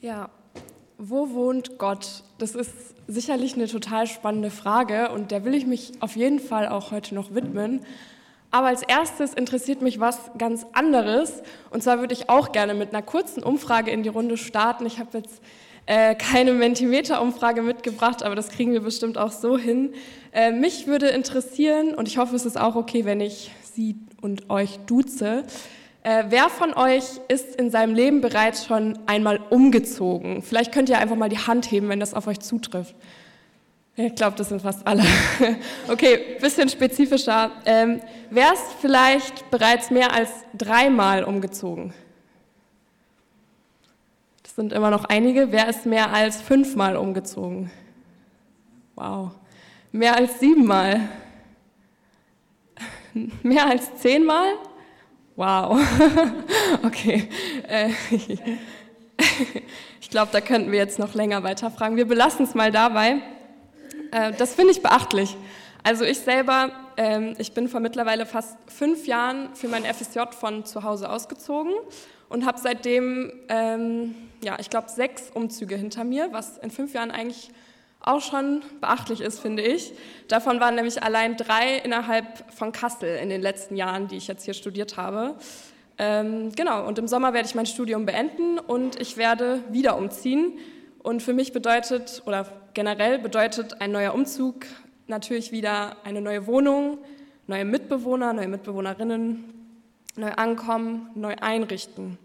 Ja, wo wohnt Gott? Das ist sicherlich eine total spannende Frage und der will ich mich auf jeden Fall auch heute noch widmen. Aber als erstes interessiert mich was ganz anderes. Und zwar würde ich auch gerne mit einer kurzen Umfrage in die Runde starten. Ich habe jetzt äh, keine Mentimeter-Umfrage mitgebracht, aber das kriegen wir bestimmt auch so hin. Äh, mich würde interessieren, und ich hoffe, es ist auch okay, wenn ich Sie und euch duze, äh, wer von euch ist in seinem Leben bereits schon einmal umgezogen? Vielleicht könnt ihr einfach mal die Hand heben, wenn das auf euch zutrifft. Ich glaube, das sind fast alle. Okay, bisschen spezifischer. Ähm, wer ist vielleicht bereits mehr als dreimal umgezogen? Das sind immer noch einige. Wer ist mehr als fünfmal umgezogen? Wow. Mehr als siebenmal? Mehr als zehnmal? Wow. Okay. Äh, ich glaube, da könnten wir jetzt noch länger weiterfragen. Wir belassen es mal dabei. Äh, das finde ich beachtlich. Also ich selber, ähm, ich bin vor mittlerweile fast fünf Jahren für mein FSJ von zu Hause ausgezogen und habe seitdem, ähm, ja, ich glaube, sechs Umzüge hinter mir, was in fünf Jahren eigentlich auch schon beachtlich ist, finde ich. Davon waren nämlich allein drei innerhalb von Kassel in den letzten Jahren, die ich jetzt hier studiert habe. Ähm, genau, und im Sommer werde ich mein Studium beenden und ich werde wieder umziehen. Und für mich bedeutet, oder generell bedeutet ein neuer Umzug natürlich wieder eine neue Wohnung, neue Mitbewohner, neue Mitbewohnerinnen, neu ankommen, neu einrichten.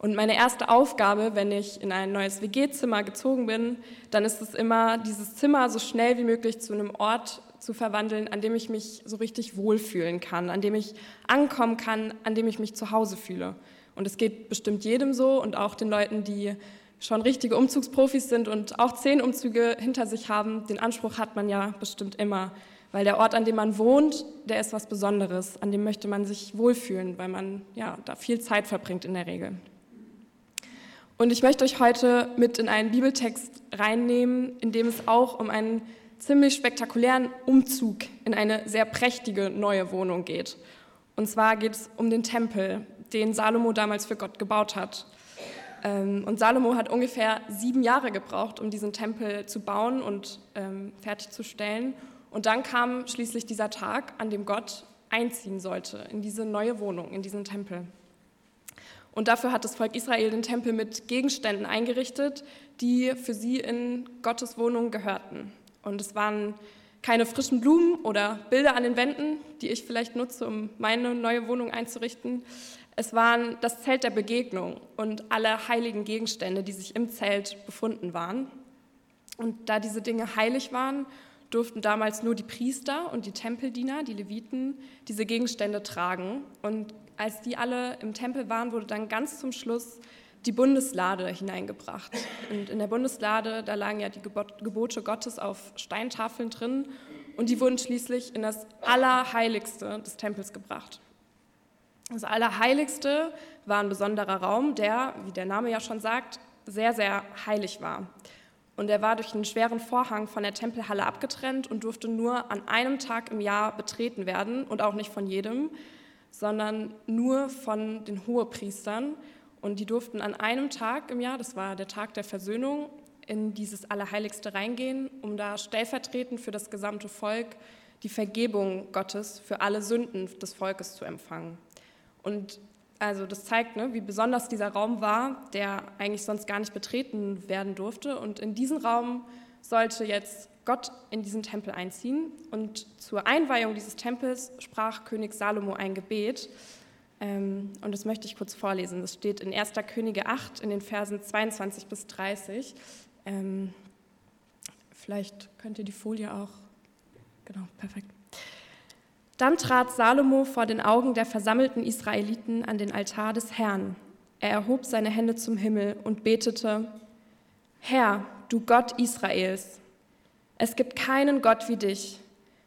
Und meine erste Aufgabe, wenn ich in ein neues WG-Zimmer gezogen bin, dann ist es immer, dieses Zimmer so schnell wie möglich zu einem Ort zu verwandeln, an dem ich mich so richtig wohlfühlen kann, an dem ich ankommen kann, an dem ich mich zu Hause fühle. Und es geht bestimmt jedem so und auch den Leuten, die schon richtige Umzugsprofis sind und auch zehn Umzüge hinter sich haben. Den Anspruch hat man ja bestimmt immer, weil der Ort, an dem man wohnt, der ist was Besonderes. An dem möchte man sich wohlfühlen, weil man ja da viel Zeit verbringt in der Regel. Und ich möchte euch heute mit in einen Bibeltext reinnehmen, in dem es auch um einen ziemlich spektakulären Umzug in eine sehr prächtige neue Wohnung geht. Und zwar geht es um den Tempel, den Salomo damals für Gott gebaut hat. Ähm, und Salomo hat ungefähr sieben Jahre gebraucht, um diesen Tempel zu bauen und ähm, fertigzustellen. Und dann kam schließlich dieser Tag, an dem Gott einziehen sollte in diese neue Wohnung, in diesen Tempel. Und dafür hat das Volk Israel den Tempel mit Gegenständen eingerichtet, die für sie in Gottes Wohnung gehörten. Und es waren keine frischen Blumen oder Bilder an den Wänden, die ich vielleicht nutze, um meine neue Wohnung einzurichten. Es waren das Zelt der Begegnung und alle heiligen Gegenstände, die sich im Zelt befunden waren. Und da diese Dinge heilig waren, durften damals nur die Priester und die Tempeldiener, die Leviten, diese Gegenstände tragen. Und als die alle im Tempel waren, wurde dann ganz zum Schluss die Bundeslade hineingebracht. Und in der Bundeslade, da lagen ja die Gebote Gottes auf Steintafeln drin und die wurden schließlich in das Allerheiligste des Tempels gebracht. Das Allerheiligste war ein besonderer Raum, der, wie der Name ja schon sagt, sehr, sehr heilig war. Und er war durch einen schweren Vorhang von der Tempelhalle abgetrennt und durfte nur an einem Tag im Jahr betreten werden und auch nicht von jedem sondern nur von den Hohepriestern. Und die durften an einem Tag im Jahr, das war der Tag der Versöhnung, in dieses Allerheiligste reingehen, um da stellvertretend für das gesamte Volk die Vergebung Gottes für alle Sünden des Volkes zu empfangen. Und also das zeigt, ne, wie besonders dieser Raum war, der eigentlich sonst gar nicht betreten werden durfte. Und in diesen Raum sollte jetzt Gott in diesen Tempel einziehen. Und zur Einweihung dieses Tempels sprach König Salomo ein Gebet. Ähm, und das möchte ich kurz vorlesen. Das steht in 1. Könige 8 in den Versen 22 bis 30. Ähm, vielleicht könnt ihr die Folie auch. Genau, perfekt. Dann trat Salomo vor den Augen der versammelten Israeliten an den Altar des Herrn. Er erhob seine Hände zum Himmel und betete, Herr, du Gott Israels, es gibt keinen Gott wie dich,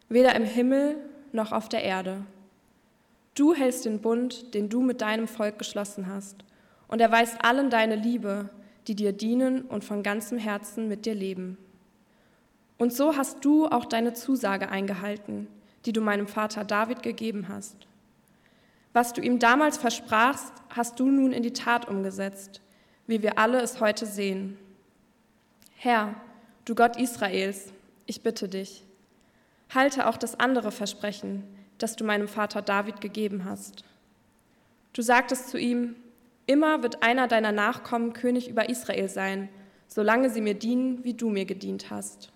weder im Himmel noch auf der Erde. Du hältst den Bund, den du mit deinem Volk geschlossen hast, und erweist allen deine Liebe, die dir dienen und von ganzem Herzen mit dir leben. Und so hast du auch deine Zusage eingehalten, die du meinem Vater David gegeben hast. Was du ihm damals versprachst, hast du nun in die Tat umgesetzt, wie wir alle es heute sehen. Herr, du Gott Israels, ich bitte dich, halte auch das andere Versprechen, das du meinem Vater David gegeben hast. Du sagtest zu ihm, immer wird einer deiner Nachkommen König über Israel sein, solange sie mir dienen, wie du mir gedient hast.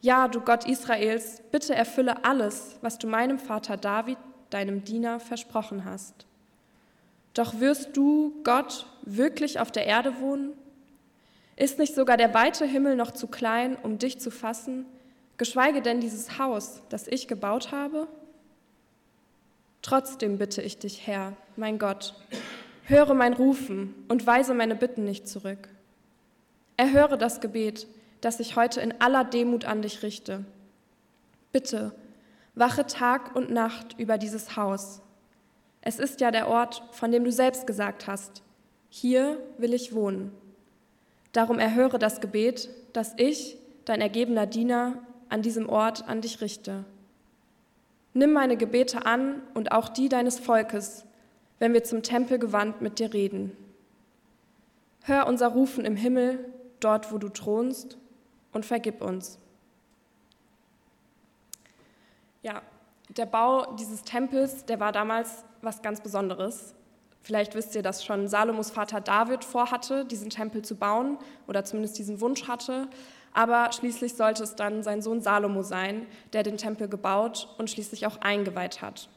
Ja, du Gott Israels, bitte erfülle alles, was du meinem Vater David, deinem Diener, versprochen hast. Doch wirst du, Gott, wirklich auf der Erde wohnen? Ist nicht sogar der weite Himmel noch zu klein, um dich zu fassen, geschweige denn dieses Haus, das ich gebaut habe? Trotzdem bitte ich dich, Herr, mein Gott, höre mein Rufen und weise meine Bitten nicht zurück. Erhöre das Gebet, das ich heute in aller Demut an dich richte. Bitte, wache Tag und Nacht über dieses Haus. Es ist ja der Ort, von dem du selbst gesagt hast, hier will ich wohnen. Darum erhöre das Gebet, das ich, dein ergebener Diener, an diesem Ort an dich richte. Nimm meine Gebete an und auch die deines Volkes, wenn wir zum Tempel gewandt mit dir reden. Hör unser Rufen im Himmel, dort wo du thronst, und vergib uns. Ja, der Bau dieses Tempels, der war damals was ganz Besonderes. Vielleicht wisst ihr, dass schon Salomos Vater David vorhatte, diesen Tempel zu bauen oder zumindest diesen Wunsch hatte. Aber schließlich sollte es dann sein Sohn Salomo sein, der den Tempel gebaut und schließlich auch eingeweiht hat.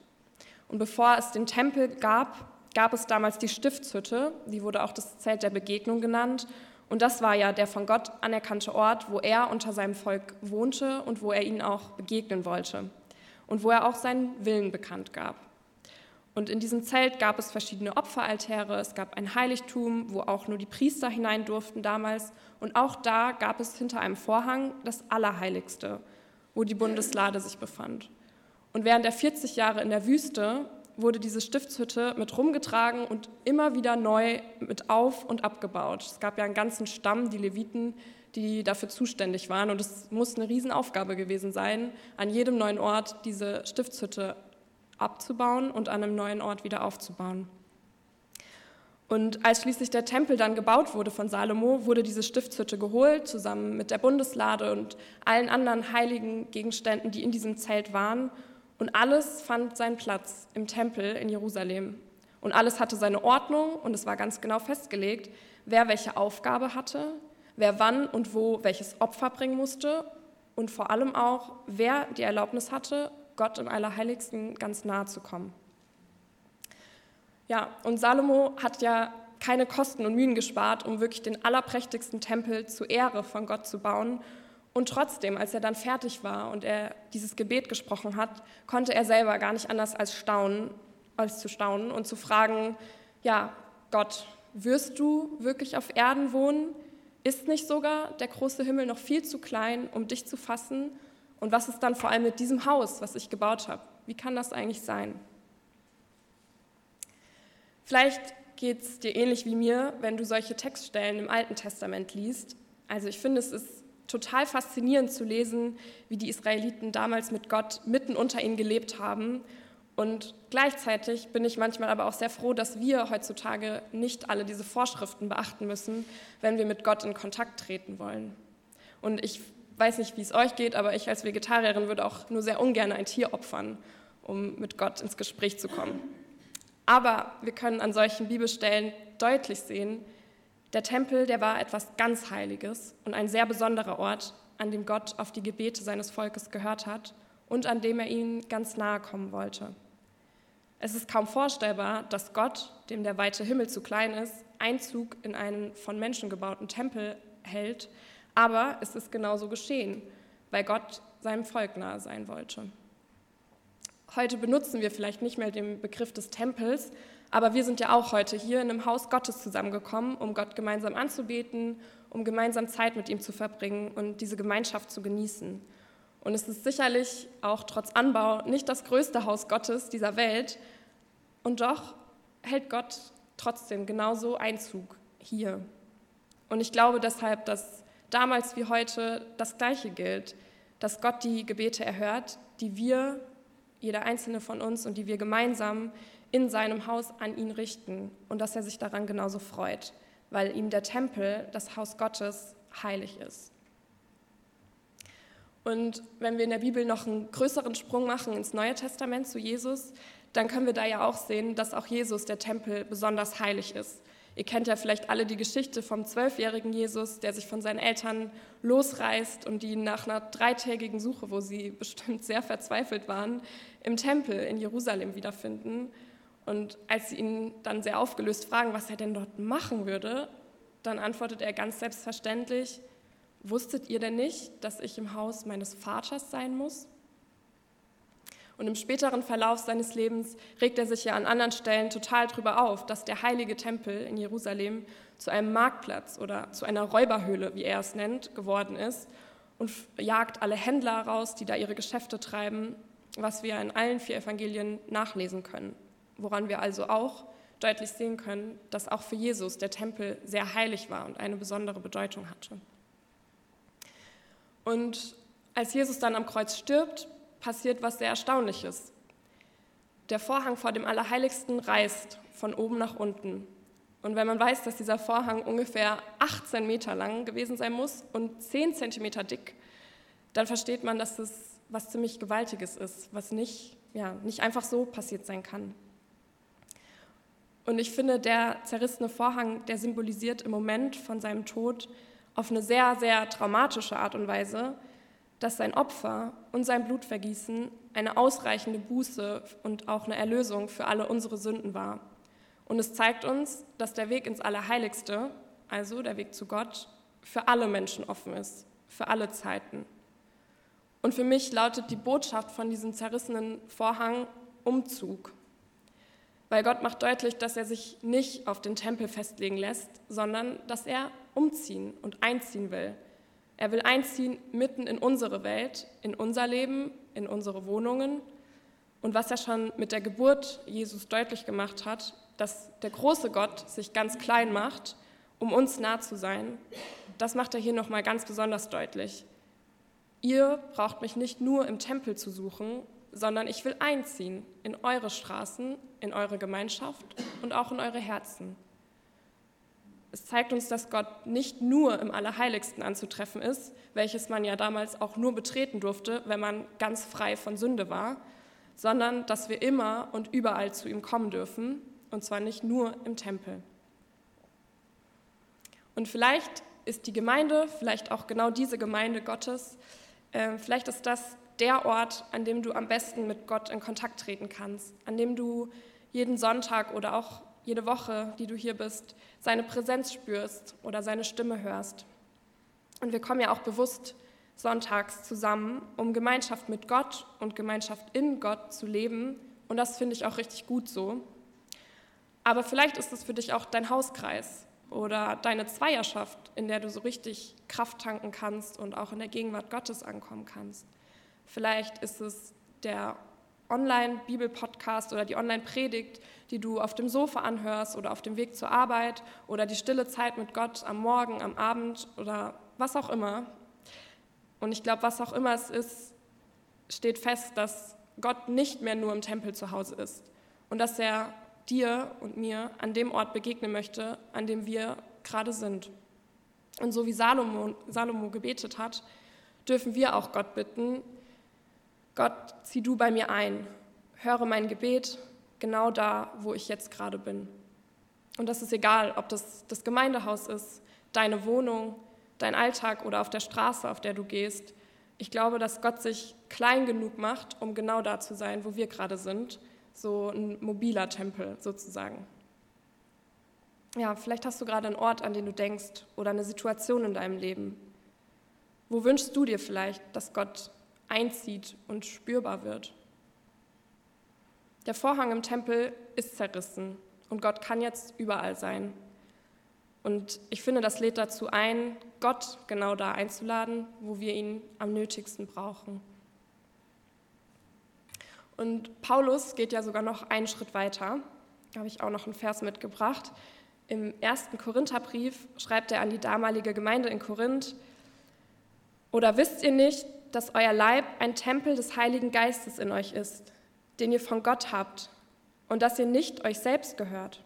Und bevor es den Tempel gab, gab es damals die Stiftshütte, die wurde auch das Zelt der Begegnung genannt. Und das war ja der von Gott anerkannte Ort, wo er unter seinem Volk wohnte und wo er ihnen auch begegnen wollte und wo er auch seinen Willen bekannt gab. Und in diesem Zelt gab es verschiedene Opferaltäre, es gab ein Heiligtum, wo auch nur die Priester hinein durften damals. Und auch da gab es hinter einem Vorhang das Allerheiligste, wo die Bundeslade sich befand. Und während der 40 Jahre in der Wüste wurde diese Stiftshütte mit rumgetragen und immer wieder neu mit auf und abgebaut. Es gab ja einen ganzen Stamm, die Leviten, die dafür zuständig waren. Und es muss eine Riesenaufgabe gewesen sein, an jedem neuen Ort diese Stiftshütte abzubauen und an einem neuen Ort wieder aufzubauen. Und als schließlich der Tempel dann gebaut wurde von Salomo, wurde diese Stiftshütte geholt, zusammen mit der Bundeslade und allen anderen heiligen Gegenständen, die in diesem Zelt waren. Und alles fand seinen Platz im Tempel in Jerusalem. Und alles hatte seine Ordnung und es war ganz genau festgelegt, wer welche Aufgabe hatte, wer wann und wo welches Opfer bringen musste und vor allem auch, wer die Erlaubnis hatte, Gott im Allerheiligsten ganz nahe zu kommen. Ja, und Salomo hat ja keine Kosten und Mühen gespart, um wirklich den allerprächtigsten Tempel zur Ehre von Gott zu bauen. Und trotzdem, als er dann fertig war und er dieses Gebet gesprochen hat, konnte er selber gar nicht anders als staunen, als zu staunen und zu fragen, ja, Gott, wirst du wirklich auf Erden wohnen? Ist nicht sogar der große Himmel noch viel zu klein, um dich zu fassen? Und was ist dann vor allem mit diesem Haus, was ich gebaut habe? Wie kann das eigentlich sein? Vielleicht geht es dir ähnlich wie mir, wenn du solche Textstellen im Alten Testament liest. Also ich finde, es ist total faszinierend zu lesen, wie die Israeliten damals mit Gott mitten unter ihnen gelebt haben. Und gleichzeitig bin ich manchmal aber auch sehr froh, dass wir heutzutage nicht alle diese Vorschriften beachten müssen, wenn wir mit Gott in Kontakt treten wollen. Und ich weiß nicht, wie es euch geht, aber ich als Vegetarierin würde auch nur sehr ungern ein Tier opfern, um mit Gott ins Gespräch zu kommen. Aber wir können an solchen Bibelstellen deutlich sehen, der Tempel, der war etwas ganz Heiliges und ein sehr besonderer Ort, an dem Gott auf die Gebete seines Volkes gehört hat und an dem er ihnen ganz nahe kommen wollte. Es ist kaum vorstellbar, dass Gott, dem der weite Himmel zu klein ist, Einzug in einen von Menschen gebauten Tempel hält, aber es ist genauso geschehen, weil Gott seinem Volk nahe sein wollte. Heute benutzen wir vielleicht nicht mehr den Begriff des Tempels, aber wir sind ja auch heute hier in einem Haus Gottes zusammengekommen, um Gott gemeinsam anzubeten, um gemeinsam Zeit mit ihm zu verbringen und diese Gemeinschaft zu genießen. Und es ist sicherlich auch trotz Anbau nicht das größte Haus Gottes dieser Welt. Und doch hält Gott trotzdem genauso Einzug hier. Und ich glaube deshalb, dass damals wie heute das Gleiche gilt, dass Gott die Gebete erhört, die wir, jeder einzelne von uns und die wir gemeinsam in seinem Haus an ihn richten und dass er sich daran genauso freut, weil ihm der Tempel, das Haus Gottes, heilig ist. Und wenn wir in der Bibel noch einen größeren Sprung machen ins Neue Testament zu Jesus, dann können wir da ja auch sehen, dass auch Jesus, der Tempel, besonders heilig ist. Ihr kennt ja vielleicht alle die Geschichte vom zwölfjährigen Jesus, der sich von seinen Eltern losreißt und die nach einer dreitägigen Suche, wo sie bestimmt sehr verzweifelt waren, im Tempel in Jerusalem wiederfinden. Und als sie ihn dann sehr aufgelöst fragen, was er denn dort machen würde, dann antwortet er ganz selbstverständlich, wusstet ihr denn nicht, dass ich im Haus meines Vaters sein muss? Und im späteren Verlauf seines Lebens regt er sich ja an anderen Stellen total darüber auf, dass der heilige Tempel in Jerusalem zu einem Marktplatz oder zu einer Räuberhöhle, wie er es nennt, geworden ist und jagt alle Händler raus, die da ihre Geschäfte treiben, was wir in allen vier Evangelien nachlesen können. Woran wir also auch deutlich sehen können, dass auch für Jesus der Tempel sehr heilig war und eine besondere Bedeutung hatte. Und als Jesus dann am Kreuz stirbt, passiert was sehr Erstaunliches. Der Vorhang vor dem Allerheiligsten reißt von oben nach unten. Und wenn man weiß, dass dieser Vorhang ungefähr 18 Meter lang gewesen sein muss und 10 Zentimeter dick, dann versteht man, dass es was ziemlich Gewaltiges ist, was nicht, ja, nicht einfach so passiert sein kann. Und ich finde, der zerrissene Vorhang, der symbolisiert im Moment von seinem Tod auf eine sehr, sehr traumatische Art und Weise, dass sein Opfer und sein Blutvergießen eine ausreichende Buße und auch eine Erlösung für alle unsere Sünden war. Und es zeigt uns, dass der Weg ins Allerheiligste, also der Weg zu Gott, für alle Menschen offen ist, für alle Zeiten. Und für mich lautet die Botschaft von diesem zerrissenen Vorhang Umzug. Weil Gott macht deutlich, dass er sich nicht auf den Tempel festlegen lässt, sondern dass er umziehen und einziehen will er will einziehen mitten in unsere Welt, in unser Leben, in unsere Wohnungen. Und was er schon mit der Geburt Jesus deutlich gemacht hat, dass der große Gott sich ganz klein macht, um uns nah zu sein, das macht er hier nochmal ganz besonders deutlich. Ihr braucht mich nicht nur im Tempel zu suchen, sondern ich will einziehen in eure Straßen, in eure Gemeinschaft und auch in eure Herzen. Es zeigt uns, dass Gott nicht nur im Allerheiligsten anzutreffen ist, welches man ja damals auch nur betreten durfte, wenn man ganz frei von Sünde war, sondern dass wir immer und überall zu ihm kommen dürfen, und zwar nicht nur im Tempel. Und vielleicht ist die Gemeinde, vielleicht auch genau diese Gemeinde Gottes, äh, vielleicht ist das der Ort, an dem du am besten mit Gott in Kontakt treten kannst, an dem du jeden Sonntag oder auch jede Woche, die du hier bist, seine Präsenz spürst oder seine Stimme hörst. Und wir kommen ja auch bewusst sonntags zusammen, um Gemeinschaft mit Gott und Gemeinschaft in Gott zu leben. Und das finde ich auch richtig gut so. Aber vielleicht ist es für dich auch dein Hauskreis oder deine Zweierschaft, in der du so richtig Kraft tanken kannst und auch in der Gegenwart Gottes ankommen kannst. Vielleicht ist es der Online-Bibel-Podcast oder die Online-Predigt, die du auf dem Sofa anhörst oder auf dem Weg zur Arbeit oder die stille Zeit mit Gott am Morgen, am Abend oder was auch immer. Und ich glaube, was auch immer es ist, steht fest, dass Gott nicht mehr nur im Tempel zu Hause ist und dass er dir und mir an dem Ort begegnen möchte, an dem wir gerade sind. Und so wie Salomo, Salomo gebetet hat, dürfen wir auch Gott bitten, Gott, zieh du bei mir ein, höre mein Gebet genau da, wo ich jetzt gerade bin. Und das ist egal, ob das das Gemeindehaus ist, deine Wohnung, dein Alltag oder auf der Straße, auf der du gehst. Ich glaube, dass Gott sich klein genug macht, um genau da zu sein, wo wir gerade sind. So ein mobiler Tempel sozusagen. Ja, vielleicht hast du gerade einen Ort, an den du denkst oder eine Situation in deinem Leben. Wo wünschst du dir vielleicht, dass Gott einzieht und spürbar wird. Der Vorhang im Tempel ist zerrissen und Gott kann jetzt überall sein. Und ich finde, das lädt dazu ein, Gott genau da einzuladen, wo wir ihn am nötigsten brauchen. Und Paulus geht ja sogar noch einen Schritt weiter. Da habe ich auch noch einen Vers mitgebracht. Im ersten Korintherbrief schreibt er an die damalige Gemeinde in Korinth, oder wisst ihr nicht, dass euer Leib ein Tempel des Heiligen Geistes in euch ist, den ihr von Gott habt und dass ihr nicht euch selbst gehört.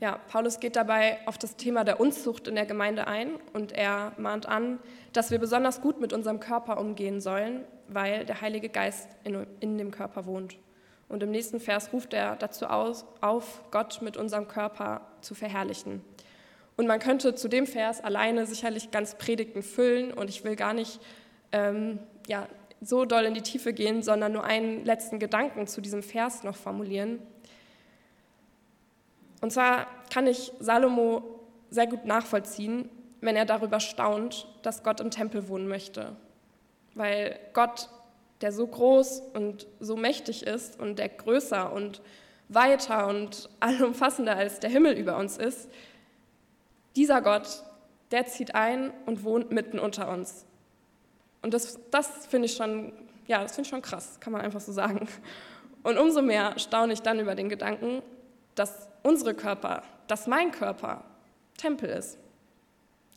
Ja, Paulus geht dabei auf das Thema der Unzucht in der Gemeinde ein und er mahnt an, dass wir besonders gut mit unserem Körper umgehen sollen, weil der Heilige Geist in, in dem Körper wohnt. Und im nächsten Vers ruft er dazu aus, auf, Gott mit unserem Körper zu verherrlichen. Und man könnte zu dem Vers alleine sicherlich ganz Predigten füllen und ich will gar nicht ähm, ja, so doll in die Tiefe gehen, sondern nur einen letzten Gedanken zu diesem Vers noch formulieren. Und zwar kann ich Salomo sehr gut nachvollziehen, wenn er darüber staunt, dass Gott im Tempel wohnen möchte. Weil Gott, der so groß und so mächtig ist und der größer und weiter und allumfassender als der Himmel über uns ist, dieser Gott, der zieht ein und wohnt mitten unter uns. Und das, das finde ich ja, das finde ich schon krass, kann man einfach so sagen. Und umso mehr staune ich dann über den Gedanken, dass unsere Körper, dass mein Körper Tempel ist.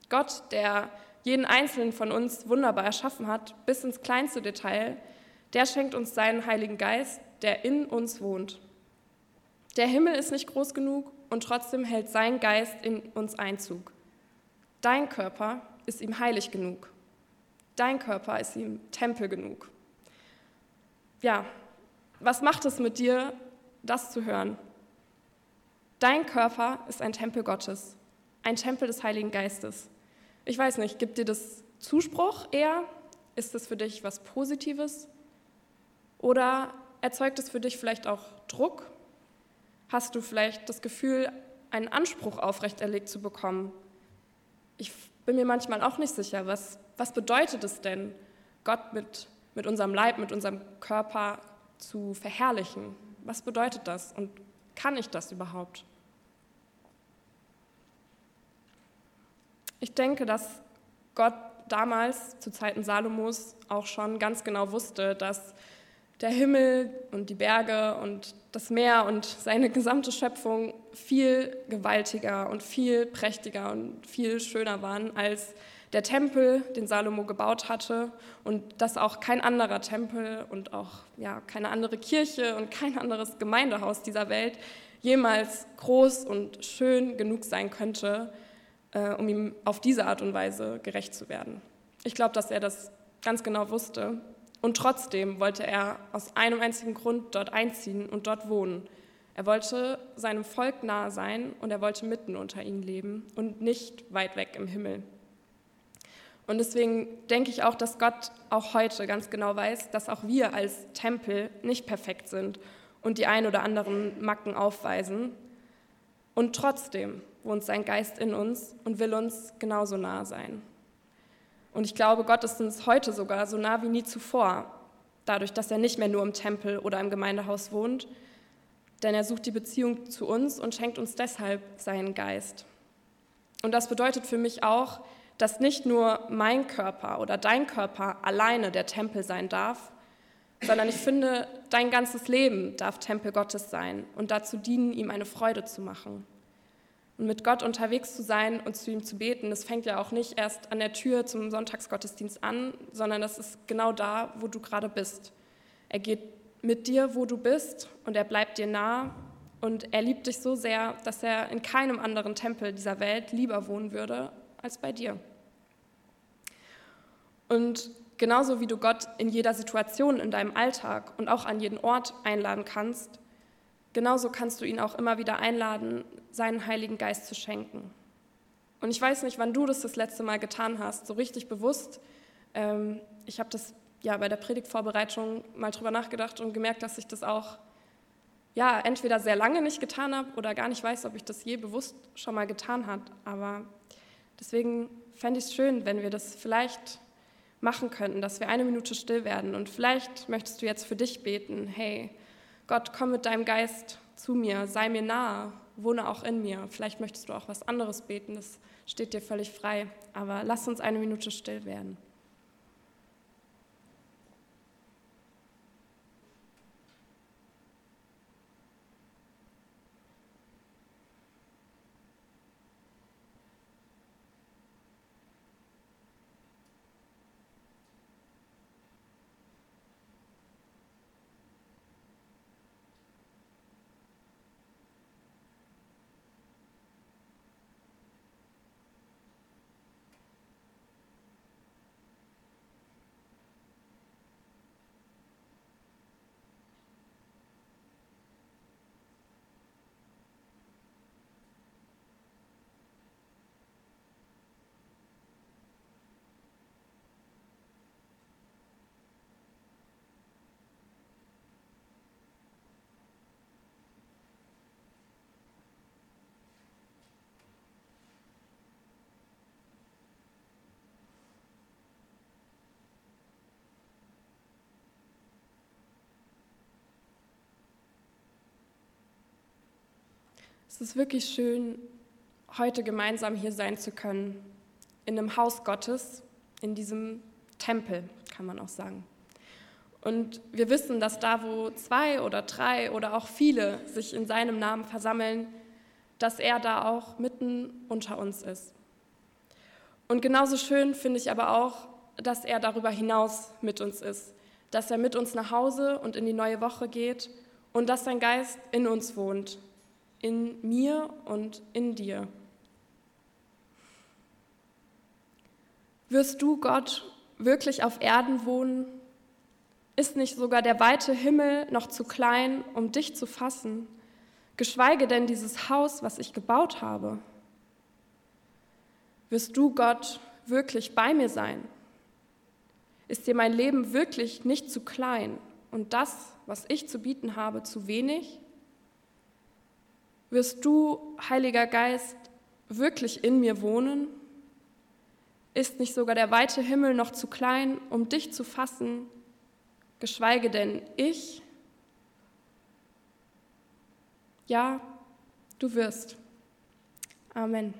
Gott, der jeden einzelnen von uns wunderbar erschaffen hat, bis ins kleinste Detail, der schenkt uns seinen Heiligen Geist, der in uns wohnt. Der Himmel ist nicht groß genug und trotzdem hält sein Geist in uns Einzug. Dein Körper ist ihm heilig genug. Dein Körper ist ihm Tempel genug. Ja, was macht es mit dir, das zu hören? Dein Körper ist ein Tempel Gottes, ein Tempel des Heiligen Geistes. Ich weiß nicht, gibt dir das Zuspruch eher? Ist das für dich was Positives? Oder erzeugt es für dich vielleicht auch Druck? Hast du vielleicht das Gefühl, einen Anspruch aufrechterlegt zu bekommen? Ich bin mir manchmal auch nicht sicher, was, was bedeutet es denn, Gott mit, mit unserem Leib, mit unserem Körper zu verherrlichen? Was bedeutet das und kann ich das überhaupt? Ich denke, dass Gott damals zu Zeiten Salomos auch schon ganz genau wusste, dass der Himmel und die Berge und das Meer und seine gesamte Schöpfung viel gewaltiger und viel prächtiger und viel schöner waren als der Tempel, den Salomo gebaut hatte und dass auch kein anderer Tempel und auch ja, keine andere Kirche und kein anderes Gemeindehaus dieser Welt jemals groß und schön genug sein könnte, äh, um ihm auf diese Art und Weise gerecht zu werden. Ich glaube, dass er das ganz genau wusste. Und trotzdem wollte er aus einem einzigen Grund dort einziehen und dort wohnen. Er wollte seinem Volk nahe sein und er wollte mitten unter ihnen leben und nicht weit weg im Himmel. Und deswegen denke ich auch, dass Gott auch heute ganz genau weiß, dass auch wir als Tempel nicht perfekt sind und die ein oder anderen Macken aufweisen. Und trotzdem wohnt sein Geist in uns und will uns genauso nah sein. Und ich glaube, Gott ist uns heute sogar so nah wie nie zuvor, dadurch, dass er nicht mehr nur im Tempel oder im Gemeindehaus wohnt, denn er sucht die Beziehung zu uns und schenkt uns deshalb seinen Geist. Und das bedeutet für mich auch, dass nicht nur mein Körper oder dein Körper alleine der Tempel sein darf, sondern ich finde, dein ganzes Leben darf Tempel Gottes sein und dazu dienen, ihm eine Freude zu machen. Und mit Gott unterwegs zu sein und zu ihm zu beten, das fängt ja auch nicht erst an der Tür zum Sonntagsgottesdienst an, sondern das ist genau da, wo du gerade bist. Er geht mit dir, wo du bist, und er bleibt dir nah. Und er liebt dich so sehr, dass er in keinem anderen Tempel dieser Welt lieber wohnen würde als bei dir. Und genauso wie du Gott in jeder Situation in deinem Alltag und auch an jeden Ort einladen kannst, Genauso kannst du ihn auch immer wieder einladen, seinen Heiligen Geist zu schenken. Und ich weiß nicht, wann du das das letzte Mal getan hast, so richtig bewusst. Ähm, ich habe das ja bei der Predigtvorbereitung mal drüber nachgedacht und gemerkt, dass ich das auch ja entweder sehr lange nicht getan habe oder gar nicht weiß, ob ich das je bewusst schon mal getan habe. Aber deswegen fände ich es schön, wenn wir das vielleicht machen könnten, dass wir eine Minute still werden. Und vielleicht möchtest du jetzt für dich beten, hey, Gott, komm mit deinem Geist zu mir, sei mir nahe, wohne auch in mir. Vielleicht möchtest du auch was anderes beten, das steht dir völlig frei. Aber lass uns eine Minute still werden. Es ist wirklich schön, heute gemeinsam hier sein zu können, in einem Haus Gottes, in diesem Tempel, kann man auch sagen. Und wir wissen, dass da, wo zwei oder drei oder auch viele sich in seinem Namen versammeln, dass er da auch mitten unter uns ist. Und genauso schön finde ich aber auch, dass er darüber hinaus mit uns ist, dass er mit uns nach Hause und in die neue Woche geht und dass sein Geist in uns wohnt, in mir und in dir. Wirst du, Gott, wirklich auf Erden wohnen? Ist nicht sogar der weite Himmel noch zu klein, um dich zu fassen, geschweige denn dieses Haus, was ich gebaut habe? Wirst du, Gott, wirklich bei mir sein? Ist dir mein Leben wirklich nicht zu klein und das, was ich zu bieten habe, zu wenig? Wirst du, Heiliger Geist, wirklich in mir wohnen? Ist nicht sogar der weite Himmel noch zu klein, um dich zu fassen, geschweige denn ich? Ja, du wirst. Amen.